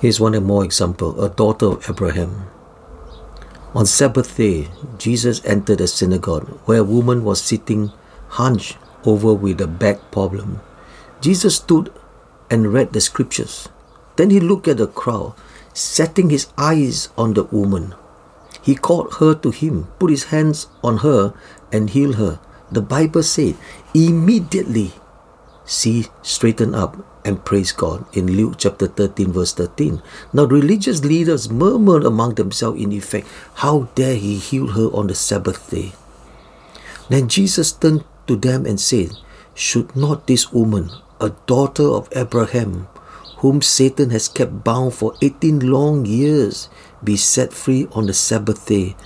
Here's one more example a daughter of Abraham. On Sabbath day, Jesus entered a synagogue where a woman was sitting hunched over with a back problem. Jesus stood and read the scriptures. Then he looked at the crowd, setting his eyes on the woman. He called her to him, put his hands on her, and healed her. The Bible said, immediately she straighten up and praise God in Luke chapter 13, verse 13. Now, religious leaders murmured among themselves in effect, How dare he heal her on the Sabbath day? Then Jesus turned to them and said, Should not this woman, a daughter of Abraham, whom Satan has kept bound for 18 long years, be set free on the Sabbath day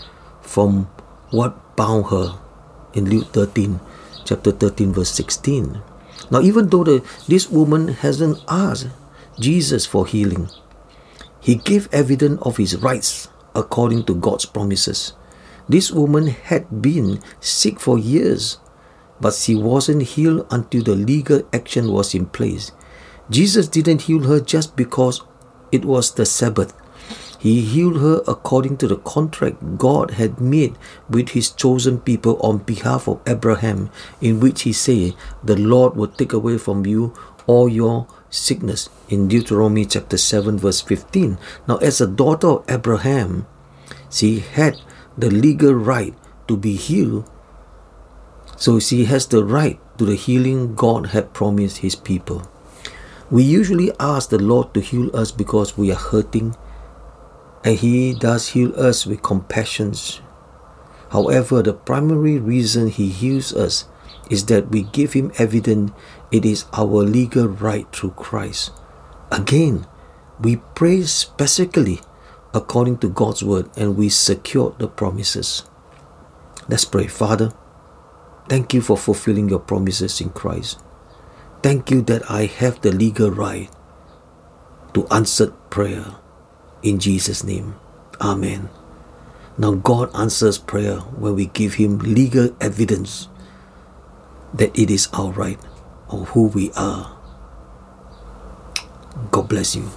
from what bound her? In Luke 13, chapter 13, verse 16. Now, even though the, this woman hasn't asked Jesus for healing, he gave evidence of his rights according to God's promises. This woman had been sick for years, but she wasn't healed until the legal action was in place. Jesus didn't heal her just because it was the Sabbath. He healed her according to the contract God had made with his chosen people on behalf of Abraham, in which he said, The Lord will take away from you all your sickness. In Deuteronomy chapter 7, verse 15. Now, as a daughter of Abraham, she had the legal right to be healed. So she has the right to the healing God had promised his people. We usually ask the Lord to heal us because we are hurting and He does heal us with compassion. However, the primary reason He heals us is that we give Him evidence it is our legal right through Christ. Again, we pray specifically according to God's word and we secure the promises. Let's pray. Father, thank you for fulfilling your promises in Christ. Thank you that I have the legal right to answer prayer. In Jesus' name, Amen. Now, God answers prayer when we give Him legal evidence that it is our right or who we are. God bless you.